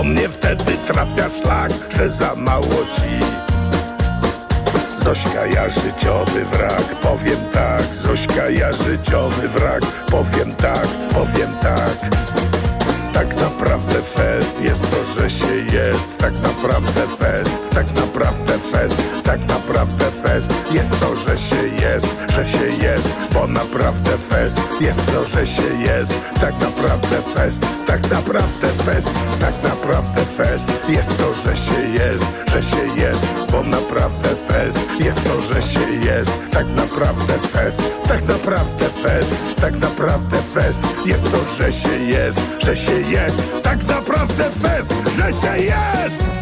Do mnie wtedy trafia szlak, że za mało ci. Zośka, ja życiowy wrak, powiem tak. Zośka, ja życiowy wrak, powiem tak, powiem tak. Tak naprawdę fest jest to, że się jest. Tak naprawdę fest, tak naprawdę fest Tak naprawdę fest jest to, że się jest Że się jest, bo naprawdę fest jest to, że się jest. Tak naprawdę fest, tak naprawdę fest Tak naprawdę fest. Jest to, że się jest Że się jest, bo naprawdę fest. Jest to, że się jest Tak naprawdę fest, tak naprawdę fest Tak naprawdę fest. Jest to, że się jest Że się jest. Tak naprawdę fest, że się jest!